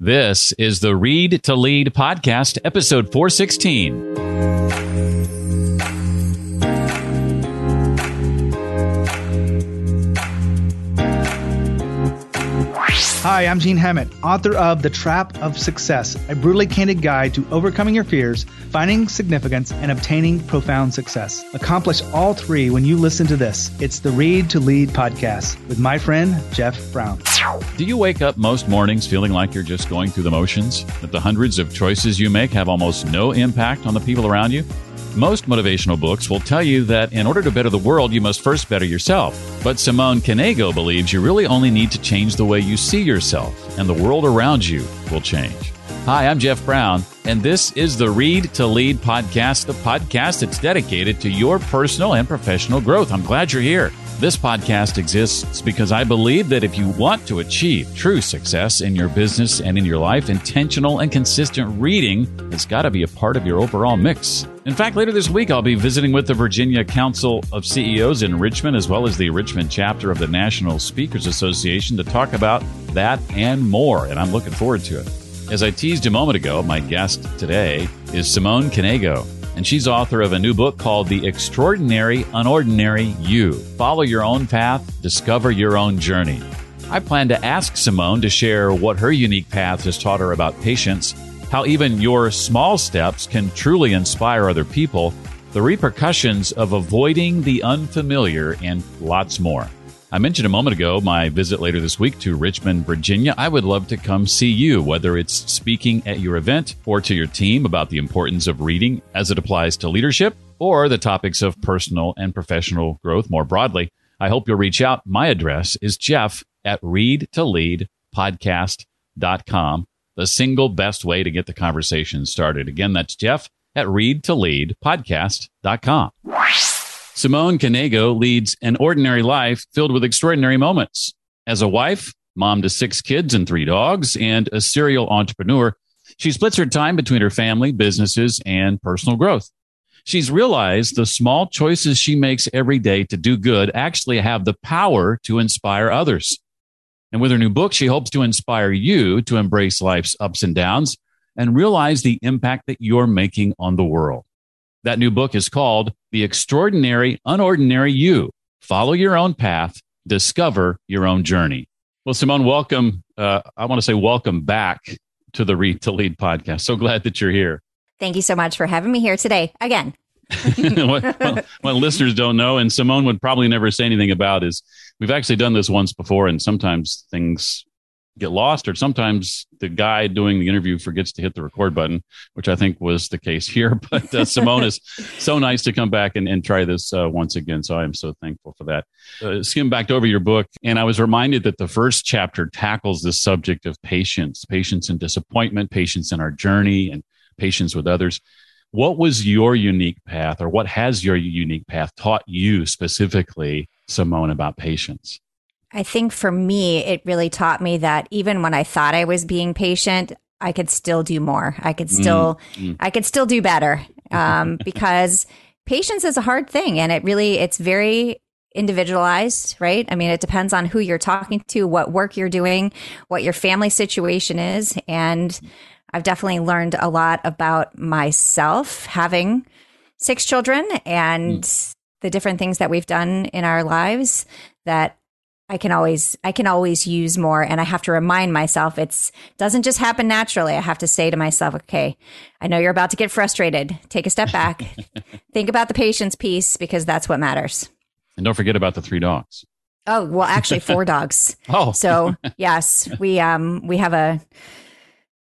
This is the Read to Lead podcast, episode 416. Hi, I'm Gene Hammett, author of The Trap of Success, a brutally candid guide to overcoming your fears, finding significance, and obtaining profound success. Accomplish all three when you listen to this. It's the Read to Lead podcast with my friend, Jeff Brown. Do you wake up most mornings feeling like you're just going through the motions? That the hundreds of choices you make have almost no impact on the people around you? Most motivational books will tell you that in order to better the world, you must first better yourself. But Simone Knego believes you really only need to change the way you see yourself, and the world around you will change. Hi, I'm Jeff Brown, and this is the Read to Lead podcast, the podcast that's dedicated to your personal and professional growth. I'm glad you're here. This podcast exists because I believe that if you want to achieve true success in your business and in your life, intentional and consistent reading has got to be a part of your overall mix. In fact, later this week, I'll be visiting with the Virginia Council of CEOs in Richmond, as well as the Richmond chapter of the National Speakers Association, to talk about that and more. And I'm looking forward to it. As I teased a moment ago, my guest today is Simone Knego and she's author of a new book called The Extraordinary Unordinary You. Follow your own path, discover your own journey. I plan to ask Simone to share what her unique path has taught her about patience, how even your small steps can truly inspire other people, the repercussions of avoiding the unfamiliar, and lots more. I mentioned a moment ago my visit later this week to Richmond, Virginia. I would love to come see you, whether it's speaking at your event or to your team about the importance of reading as it applies to leadership or the topics of personal and professional growth more broadly. I hope you'll reach out. My address is jeff at readtoleadpodcast.com, the single best way to get the conversation started. Again, that's jeff at readtoleadpodcast.com. Simone Knego leads an ordinary life filled with extraordinary moments. As a wife, mom to six kids and three dogs, and a serial entrepreneur, she splits her time between her family, businesses, and personal growth. She's realized the small choices she makes every day to do good actually have the power to inspire others. And with her new book, she hopes to inspire you to embrace life's ups and downs and realize the impact that you're making on the world. That new book is called The Extraordinary Unordinary You. Follow your own path, discover your own journey. Well, Simone, welcome. Uh, I want to say welcome back to the Read to Lead podcast. So glad that you're here. Thank you so much for having me here today again. what, what, what, listeners don't know, and Simone would probably never say anything about, is we've actually done this once before, and sometimes things get lost, or sometimes the guy doing the interview forgets to hit the record button, which I think was the case here. But uh, Simone is so nice to come back and, and try this uh, once again. So I am so thankful for that. Uh, skim back over your book, and I was reminded that the first chapter tackles the subject of patience, patience and disappointment, patience in our journey, and patience with others. What was your unique path, or what has your unique path taught you specifically, Simone, about patience? I think for me, it really taught me that even when I thought I was being patient, I could still do more. I could still, mm-hmm. I could still do better um, because patience is a hard thing, and it really, it's very individualized, right? I mean, it depends on who you're talking to, what work you're doing, what your family situation is, and I've definitely learned a lot about myself having six children and mm. the different things that we've done in our lives that I can always I can always use more and I have to remind myself it's doesn't just happen naturally. I have to say to myself, okay, I know you're about to get frustrated. Take a step back. think about the patience piece because that's what matters. And don't forget about the three dogs. Oh, well actually four dogs. oh. So, yes, we um we have a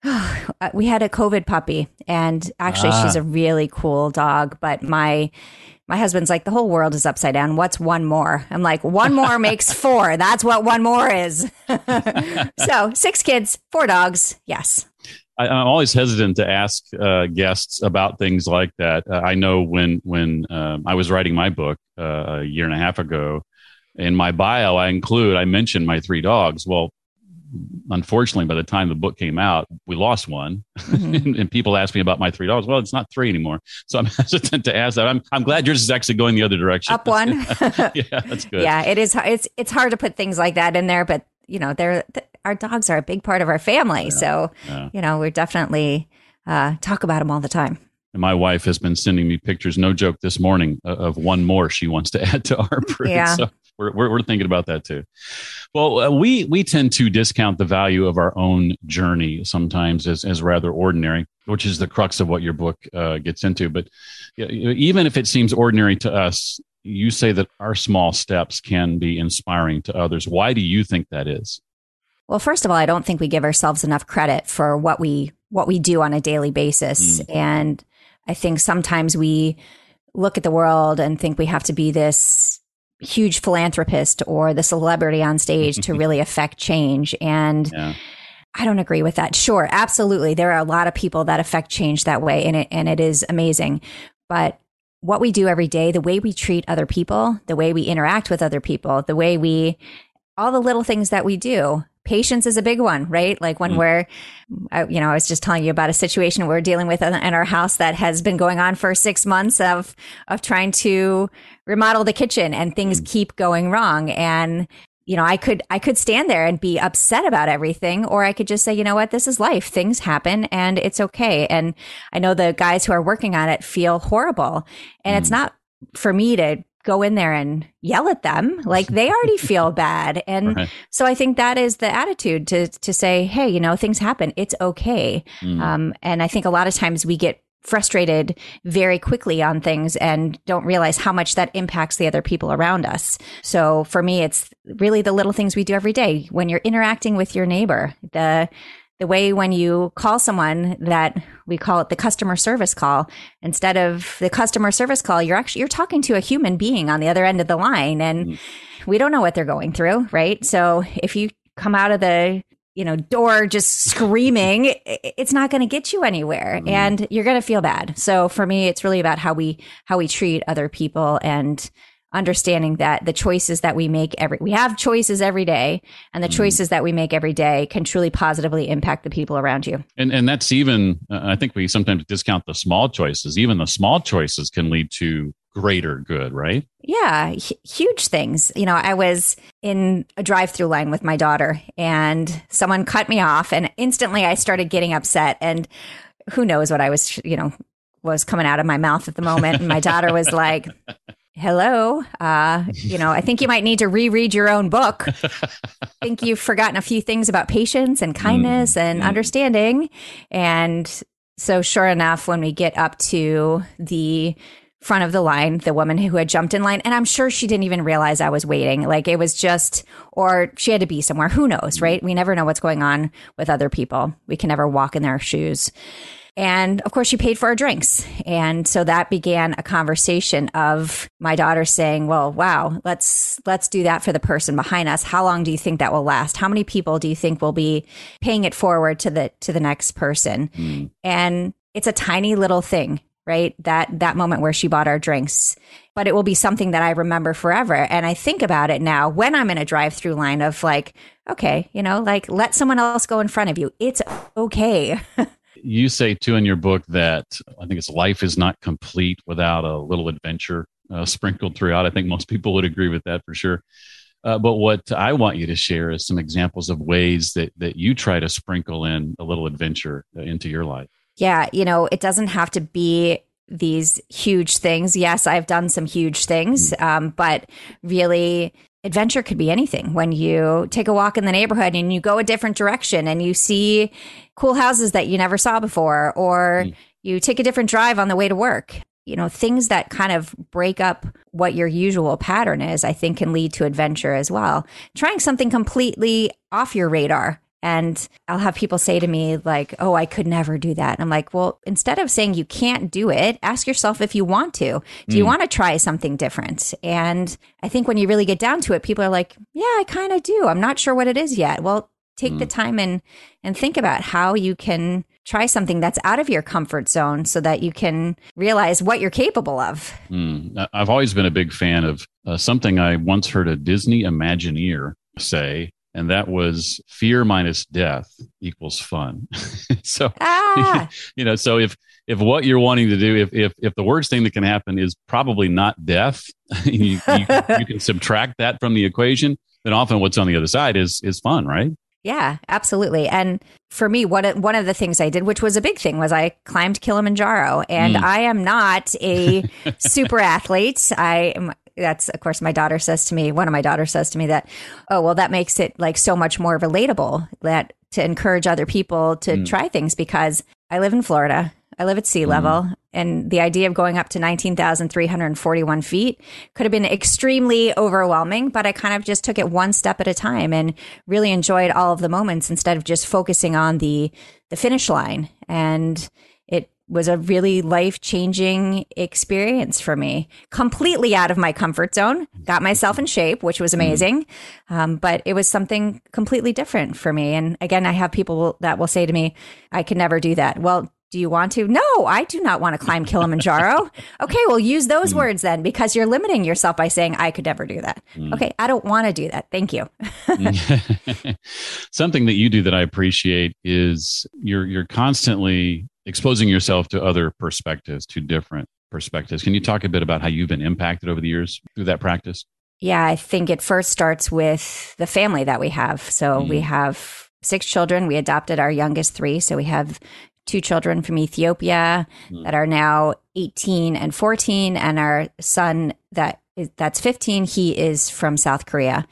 we had a COVID puppy and actually ah. she's a really cool dog, but my my husband's like, the whole world is upside down. What's one more? I'm like, one more makes four. That's what one more is. so six kids, four dogs. Yes. I, am always hesitant to ask uh, guests about things like that. Uh, I know when when um, I was writing my book uh, a year and a half ago, in my bio, I include I mentioned my three dogs. Well, unfortunately, by the time the book came out, we lost one, mm-hmm. and, and, people ask me about my three dogs. Well, it's not three anymore, so I'm hesitant to ask that. I'm I'm glad yours is actually going the other direction. Up one. yeah, that's good. Yeah, it is. It's it's hard to put things like that in there, but you know, they're our dogs are a big part of our family, yeah. so yeah. you know, we're definitely uh, talk about them all the time. And my wife has been sending me pictures, no joke, this morning of one more she wants to add to our breed. Yeah. So we're, we're, we're thinking about that too. Well, uh, we, we tend to discount the value of our own journey sometimes as, as rather ordinary, which is the crux of what your book uh, gets into. But even if it seems ordinary to us, you say that our small steps can be inspiring to others. Why do you think that is? Well, first of all, I don't think we give ourselves enough credit for what we what we do on a daily basis. Mm. And I think sometimes we look at the world and think we have to be this huge philanthropist or the celebrity on stage to really affect change. And yeah. I don't agree with that. Sure, absolutely. There are a lot of people that affect change that way and it and it is amazing. But what we do every day, the way we treat other people, the way we interact with other people, the way we all the little things that we do patience is a big one, right? Like when mm. we're, you know, I was just telling you about a situation we're dealing with in our house that has been going on for six months of, of trying to remodel the kitchen and things mm. keep going wrong. And, you know, I could, I could stand there and be upset about everything, or I could just say, you know what, this is life. Things happen and it's okay. And I know the guys who are working on it feel horrible and mm. it's not for me to go in there and yell at them. Like they already feel bad. And right. so i think that is the attitude to to say hey you know things happen. It's okay. Mm. um, and i think a lot of times we get frustrated very quickly on things and don't realize how much that impacts the other people around us. So for me it's really the little things we do every day. When you're interacting with your neighbor the the way when you call someone that we call it the customer service call instead of the customer service call you're actually you're talking to a human being on the other end of the line and mm. we don't know what they're going through right so if you come out of the you know door just screaming it's not going to get you anywhere mm. and you're going to feel bad so for me it's really about how we how we treat other people and understanding that the choices that we make every we have choices every day and the mm-hmm. choices that we make every day can truly positively impact the people around you. And and that's even uh, i think we sometimes discount the small choices. Even the small choices can lead to greater good right? Yeah h- huge things. You know i was in a drive-through line with my daughter and someone cut me off and instantly i started getting upset and who knows what i was you know was coming out of my mouth at the moment and my daughter was like hello. Uh, you know i think you might need to reread your own book. I think you've forgotten a few things about patience and kindness mm, and mm. understanding. And so sure enough when we get up to the front of the line the woman who had jumped in line and i'm sure she didn't even realize i was waiting. Like it was just or she had to be somewhere. Who knows right? We never know what's going on with other people. We can never walk in their shoes and of course, she paid for our drinks. And so that began a conversation of my daughter saying, well, wow, let's, let's do that for the person behind us. How long do you think that will last? How many people do you think will be paying it forward to the, to the next person? Mm. And it's a tiny little thing, right? That, that moment where she bought our drinks but it will be something that I remember forever. And I think about it now when I'm in a drive through line of like, okay, you know, like let someone else go in front of you. It's okay. you say too in your book that I think it's life is not complete without a little adventure uh, sprinkled throughout. I think most people would agree with that for sure. Uh, but what I want you to share is some examples of ways that that you try to sprinkle in a little adventure uh, into your life. Yeah, you know, it doesn't have to be these huge things. Yes, I've done some huge things, mm. um, but really, adventure could be anything. When you take a walk in the neighborhood and you go a different direction and you see cool houses that you never saw before, or mm. you take a different drive on the way to work. You know, things that kind of break up what your usual pattern is, I think can lead to adventure as well. Trying something completely off your radar And I'll have people say to me, like, oh, I could never do that. And I'm like, well, instead of saying you can't do it, ask yourself if you want to. Do you mm. want to try something different? And I think when you really get down to it, people are like, yeah, I kind of do. I'm not sure what it is yet. Well, take mm. the time and and think about how you can try something that's out of your comfort zone so that you can realize what you're capable of. Mm. I've always been a big fan of uh, something I once heard a Disney Imagineer say and that was fear minus death equals fun. so, ah. you know, so if if what you're wanting to do, if if if the worst thing that can happen is probably not death, you, you, you can subtract that from the equation. Then often what's on the other side is is fun, right? Yeah, absolutely. And for me, what one of the things I did, which was a big thing, was I climbed Kilimanjaro. And mm. I am not a super athlete. I am that's of course my daughter says to me one of my daughters says to me that oh well that makes it like so much more relatable that to encourage other people to mm. try things because i live in florida i live at sea mm. level and the idea of going up to 19,341 feet could have been extremely overwhelming, but I kind of just took it one step at a time and really enjoyed all of the moments instead of just focusing on the, the finish line. And was a really life changing experience for me. Completely out of my comfort zone, got myself in shape, which was amazing. Um, but it was something completely different for me. And again, I have people that will say to me, I can never do that. Well, do you want to? No, I do not want to climb Kilimanjaro. okay, well, use those mm. words then because you're limiting yourself by saying, I could never do that. Mm. Okay, I don't want to do that. Thank you. Something that you do that I appreciate is you're, you're constantly exposing yourself to other perspectives, to different perspectives. Can you talk a bit about how you've been impacted over the years through that practice? Yeah, I think it first starts with the family that we have. So mm. we have six children. We adopted our youngest three. So we have two children from Ethiopia mm. that are now 18 and 14, and our son that is, that's 15, he is from South Korea.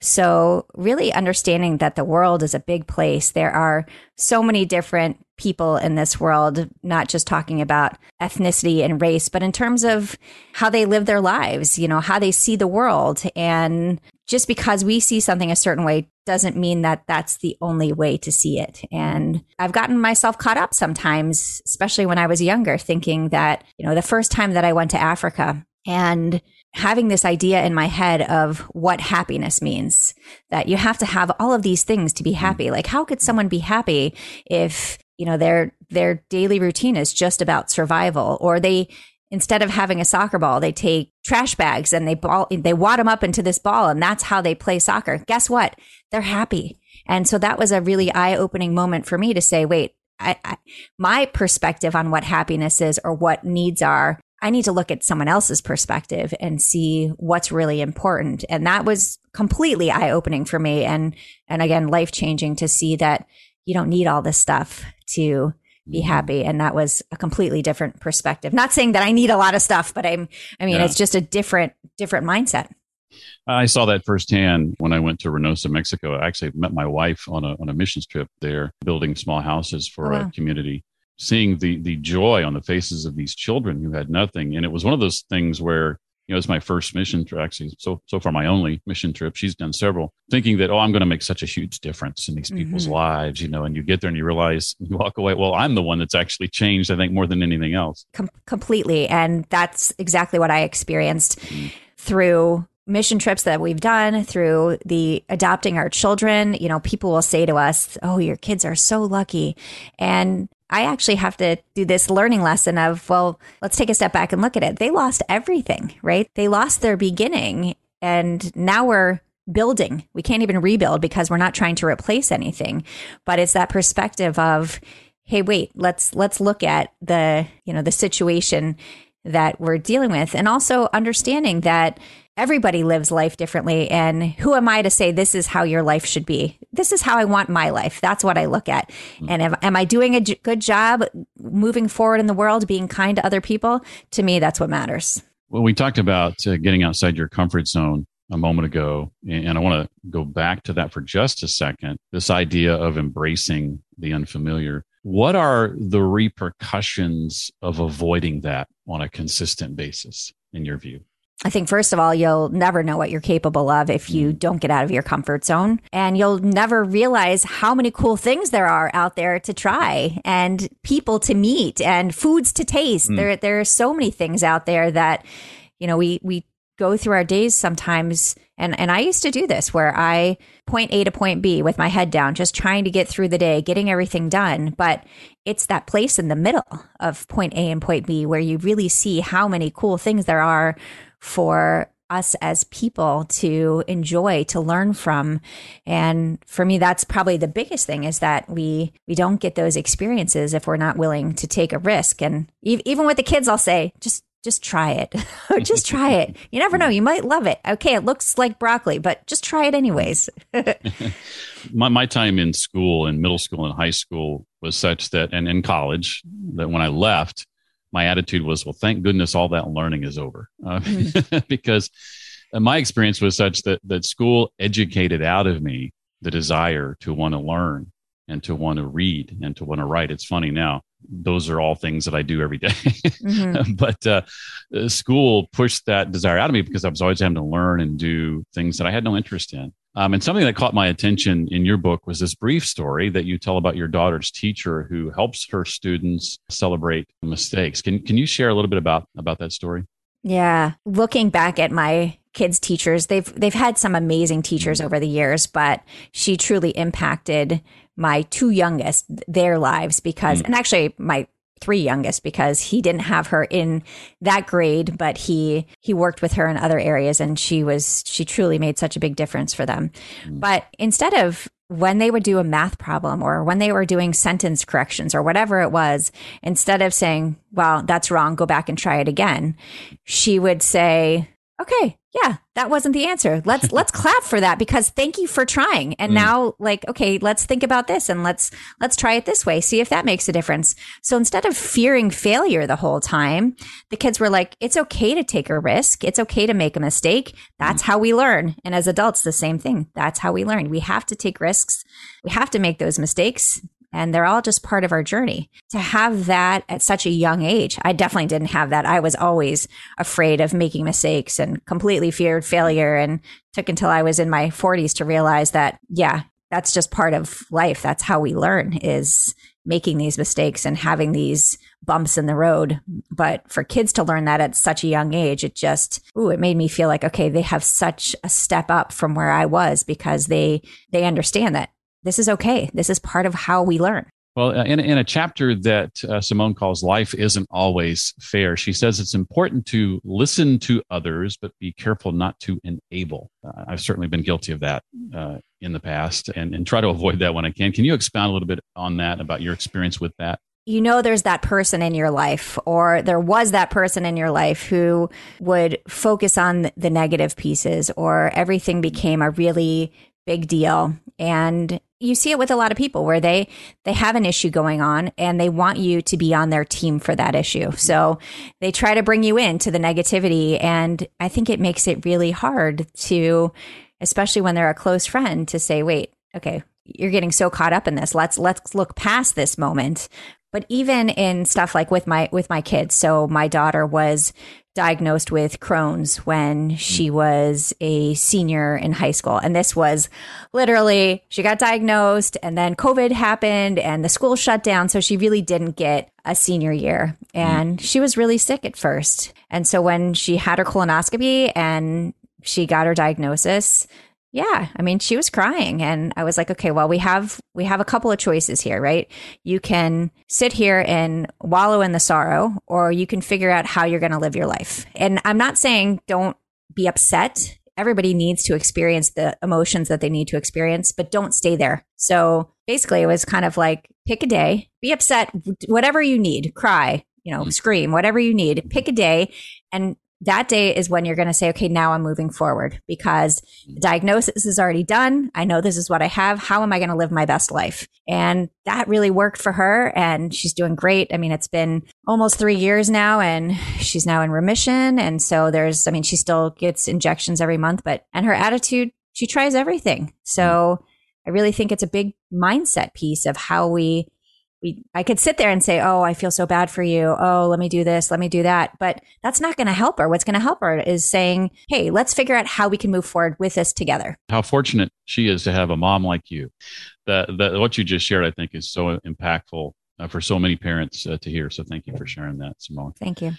So, really understanding that the world is a big place. There are so many different people in this world, not just talking about ethnicity and race, but in terms of how they live their lives, you know, how they see the world. And just because we see something a certain way doesn't mean that that's the only way to see it. And I've gotten myself caught up sometimes, especially when I was younger, thinking that, you know, the first time that I went to Africa and having this idea in my head of what happiness means that you have to have all of these things to be hmm. happy. Like, how could someone be happy if you know their their daily routine is just about survival? Or they instead of having a soccer ball they take trash bags and they ball they wad them up into this ball and that's how they play soccer. Guess what? They're happy. And so that was a really eye-opening moment for me to say wait I, I, my perspective on what happiness is or what needs are I need to look at someone else's perspective and see what's really important. And that was completely eye opening for me. And, and again, life changing to see that you don't need all this stuff to be mm-hmm. happy. And that was a completely different perspective. Not saying that I need a lot of stuff, but I'm, I mean, yeah. it's just a different, different mindset. I saw that firsthand when I went to Reynosa, Mexico. I actually met my wife on a, on a missions trip there, building small houses for oh, wow. a community. Seeing the the joy on the faces of these children who had nothing, and it was one of those things where you know, it's my first mission trip, actually, so so far my only mission trip. She's done several, thinking that oh, I'm going to make such a huge difference in these people's mm-hmm. lives, you know. And you get there and you realize, you walk away. Well, I'm the one that's actually changed. I think more than anything else. Com- completely, and that's exactly what I experienced mm-hmm. through mission trips that we've done through the adopting our children you know people will say to us oh your kids are so lucky and I actually have to do this learning lesson of, well, let's take a step back and look at it. They lost everything, right? They lost their beginning and now we're building. We can't even rebuild because we're not trying to replace anything. But it's that perspective of, hey, wait, let's let's look at the, you know, the situation that we're dealing with and also understanding that everybody lives life differently. And who am I to say this is how your life should be? This is how I want my life. That's what I look at. Mm-hmm. And if, am I doing a j- good job moving forward in the world, being kind to other people? To me, that's what matters. Well, we talked about uh, getting outside your comfort zone a moment ago, and I want to go back to that for just a second. This idea of embracing the unfamiliar. What are the repercussions of avoiding that on a consistent basis, in your view? I think, first of all, you'll never know what you're capable of if you mm. don't get out of your comfort zone. And you'll never realize how many cool things there are out there to try and people to meet and foods to taste. Mm. There, there are so many things out there that, you know, we, we go through our days sometimes. And, and I used to do this where I point A to point B with my head down, just trying to get through the day, getting everything done. But it's that place in the middle of point A and point B where you really see how many cool things there are for us as people to enjoy to learn from. And for me that's probably the biggest thing is that we we don't get those experiences if we're not willing to take a risk. And even with the kids I'll say just just try it. Just try it. You never know. You might love it. Okay it looks like broccoli but just try it anyways. My, my time in school in middle school and high school was such that and in college that when i left my attitude was, well, thank goodness all that learning is over, uh, mm-hmm. because my experience was such that that school educated out of me the desire to want to learn and to want to read and to want to write. It's funny now; those are all things that I do every day. mm-hmm. but uh, school pushed that desire out of me because I was always having to learn and do things that I had no interest in. Um, and something that caught my attention in your book was this brief story that you tell about your daughter's teacher who helps her students celebrate mistakes. Can can you share a little bit about about that story? Yeah, looking back at my kids teachers, they've they've had some amazing teachers over the years, but she truly impacted my two youngest their lives because mm. and actually my three youngest because he didn't have her in that grade but he he worked with her in other areas and she was she truly made such a big difference for them mm. but instead of when they would do a math problem or when they were doing sentence corrections or whatever it was instead of saying well that's wrong go back and try it again she would say okay. Yeah that wasn't the answer. Let's let's clap for that because thank you for trying. And mm. now like okay let's think about this and let's let's try it this way see if that makes a difference. So instead of fearing failure the whole time the kids were like it's okay to take a risk. It's okay to make a mistake. That's mm. how we learn. And as adults the same thing. That's how we learn. We have to take risks. We have to make those mistakes and they're all just part of our journey. To have that at such a young age, I definitely didn't have that. I was always afraid of making mistakes and completely feared failure and took until I was in my 40s to realize that, yeah, that's just part of life. That's how we learn is making these mistakes and having these bumps in the road. But for kids to learn that at such a young age, it just, ooh, it made me feel like, okay, they have such a step up from where I was because they, they understand that this is okay. This is part of how we learn. Well, uh, in, in a chapter that uh, Simone calls Life Isn't Always Fair, she says it's important to listen to others, but be careful not to enable. Uh, I've certainly been guilty of that uh, in the past and, and try to avoid that when I can. Can you expound a little bit on that, about your experience with that? you know there's that person in your life or there was that person in your life who would focus on the negative pieces or everything became a really big deal and you see it with a lot of people where they they have an issue going on and they want you to be on their team for that issue. So they try to bring you into the negativity and i think it makes it really hard to especially when they're a close friend to say wait okay you're getting so caught up in this. Let's let's look past this moment. But even in stuff like with my with my kids so my daughter was diagnosed with Crohn's when she mm. was a senior in high school. And this was literally, she got diagnosed and then COVID happened and the school shut down. So she really didn't get a senior year. Mm. And she was really sick at first. And so when she had her colonoscopy and she got her diagnosis, yeah, I mean, she was crying and I was like, okay, well, we have we have a couple of choices here, right? You can sit here and wallow in the sorrow or you can figure out how you're going to live your life. And I'm not saying don't be upset. Everybody needs to experience the emotions that they need to experience, but don't stay there. So basically, it was kind of like pick a day, be upset, whatever you need, cry, you know, mm-hmm. scream, whatever you need, pick a day and that day is when you're going to say, okay, now I'm moving forward because the diagnosis is already done. I know this is what I have. How am I going to live my best life? And that really worked for her and she's doing great. I mean, it's been almost three years now and she's now in remission. And so there's, I mean, she still gets injections every month, but, and her attitude, she tries everything. So mm-hmm. I really think it's a big mindset piece of how we we, I could sit there and say, Oh, I feel so bad for you. Oh, let me do this. Let me do that. But that's not going to help her. What's going to help her is saying, Hey, let's figure out how we can move forward with this together. How fortunate she is to have a mom like you. That, that what you just shared, I think, is so impactful uh, for so many parents uh, to hear. So thank you for sharing that, Simone. Thank you.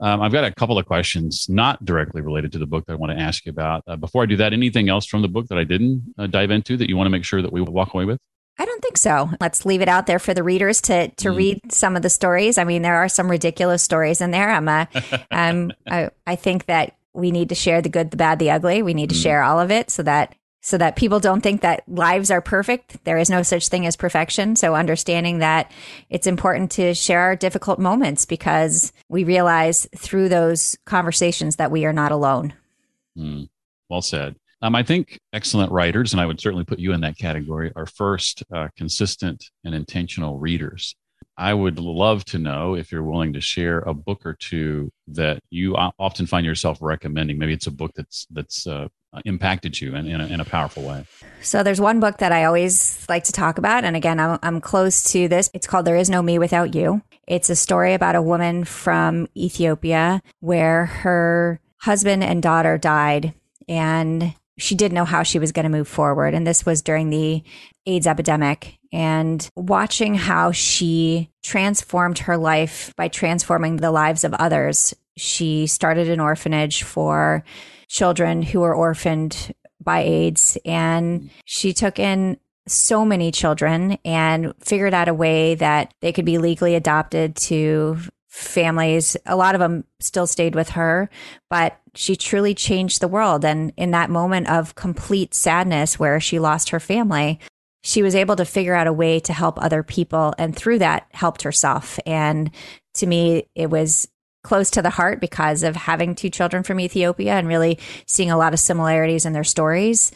Um, I've got a couple of questions not directly related to the book that I want to ask you about. Uh, before I do that, anything else from the book that I didn't uh, dive into that you want to make sure that we walk away with? I don't think so. Let's leave it out there for the readers to to mm. read some of the stories. I mean, there are some ridiculous stories in there. I'm a, um, I, I think that we need to share the good, the bad, the ugly. We need to mm. share all of it so that so that people don't think that lives are perfect. There is no such thing as perfection. So understanding that it's important to share our difficult moments because we realize through those conversations that we are not alone. Mm. Well said. Um, I think excellent writers, and I would certainly put you in that category, are first uh, consistent and intentional readers. I would love to know if you're willing to share a book or two that you often find yourself recommending. Maybe it's a book that's that's uh, impacted you in, in a, in, a, powerful way. So there's one book that I always like to talk about, and again, I'm, I'm close to this. It's called "There Is No Me Without You." It's a story about a woman from Ethiopia where her husband and daughter died, and she didn't know how she was going to move forward. And this was during the AIDS epidemic. And watching how she transformed her life by transforming the lives of others. She started an orphanage for children who were orphaned by AIDS. And she took in so many children and figured out a way that they could be legally adopted to families. A lot of them still stayed with her, but she truly changed the world. And in that moment of complete sadness where she lost her family, she was able to figure out a way to help other people. And through that, helped herself. And to me, it was close to the heart because of having two children from Ethiopia and really seeing a lot of similarities in their stories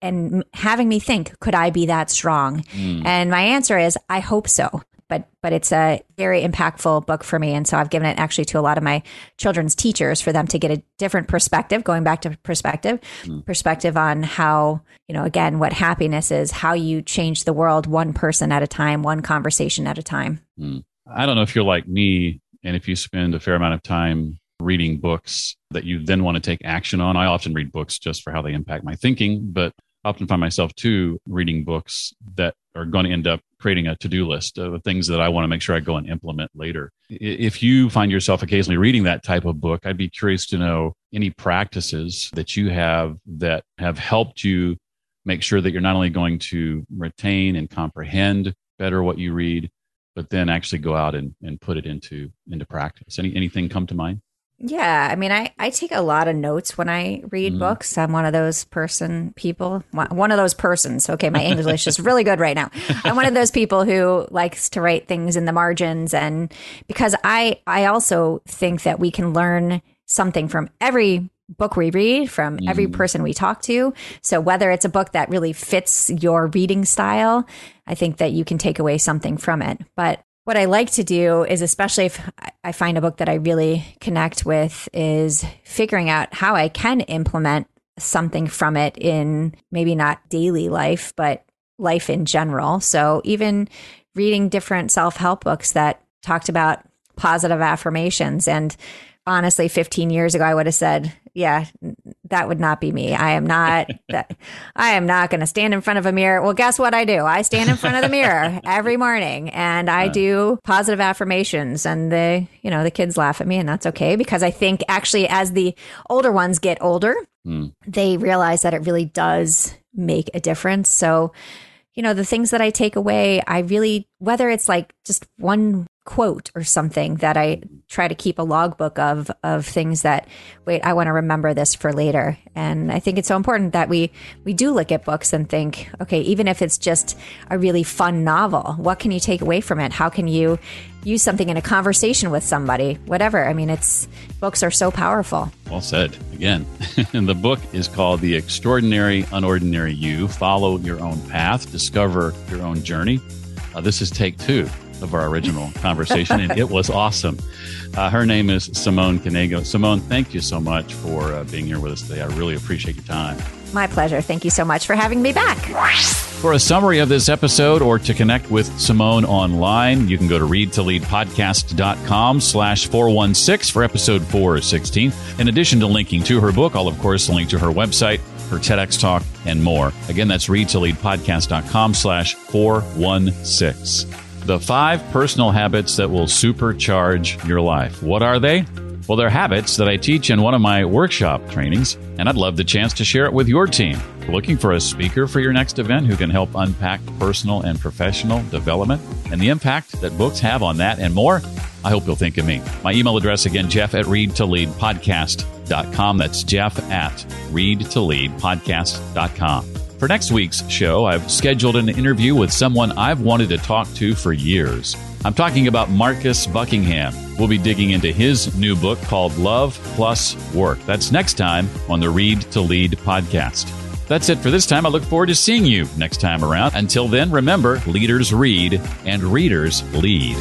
and having me think, could I be that strong? Mm. And my answer is, I hope so but but it's a very impactful book for me and so i've given it actually to a lot of my children's teachers for them to get a different perspective going back to perspective mm. perspective on how you know again what happiness is how you change the world one person at a time one conversation at a time mm. i don't know if you're like me and if you spend a fair amount of time reading books that you then want to take action on i often read books just for how they impact my thinking but often find myself too reading books that are going to end up creating a to-do list of things that I want to make sure I go and implement later. If you find yourself occasionally reading that type of book, I'd be curious to know any practices that you have that have helped you make sure that you're not only going to retain and comprehend better what you read, but then actually go out and, and put it into into practice. Any anything come to mind? Yeah, I mean, I, I take a lot of notes when I read mm. books. I'm one of those person people, one of those persons. Okay, my English is really good right now. I'm one of those people who likes to write things in the margins, and because I I also think that we can learn something from every book we read, from mm. every person we talk to. So whether it's a book that really fits your reading style, I think that you can take away something from it. But what I like to do is, especially if I find a book that I really connect with, is figuring out how I can implement something from it in maybe not daily life, but life in general. So even reading different self help books that talked about positive affirmations. And honestly, 15 years ago, I would have said, yeah, that would not be me. I am not that I am not going to stand in front of a mirror. Well, guess what I do? I stand in front of the mirror every morning and I do positive affirmations and the, you know, the kids laugh at me and that's okay because I think actually as the older ones get older, mm. they realize that it really does make a difference. So, you know, the things that I take away, I really whether it's like just one quote or something that I try to keep a logbook of of things that wait I want to remember this for later. And I think it's so important that we we do look at books and think okay even if it's just a really fun novel what can you take away from it? How can you use something in a conversation with somebody? Whatever. I mean it's books are so powerful. Well said. Again and the book is called The Extraordinary Unordinary You follow your own path discover your own journey. Uh, this is take 2 of our original conversation, and it was awesome. Uh, her name is Simone Knego. Simone, thank you so much for uh, being here with us today. I really appreciate your time. My pleasure. Thank you so much for having me back. For a summary of this episode or to connect with Simone online, you can go to readtoleadpodcast.com slash 416 for episode 416. In addition to linking to her book, I'll of course link to her website, her TEDx talk, and more. Again, that's readtoleadpodcast.com slash 416. The five personal habits that will supercharge your life. What are they? Well, they're habits that I teach in one of my workshop trainings, and I'd love the chance to share it with your team. Looking for a speaker for your next event who can help unpack personal and professional development and the impact that books have on that and more? I hope you'll think of me. My email address again, jeff at readtoleadpodcast.com. That's jeff at readtoleadpodcast.com. For next week's show, I've scheduled an interview with someone I've wanted to talk to for years. I'm talking about Marcus Buckingham. We'll be digging into his new book called Love Plus Work. That's next time on the Read to Lead podcast. That's it for this time. I look forward to seeing you next time around. Until then, remember leaders read and readers lead.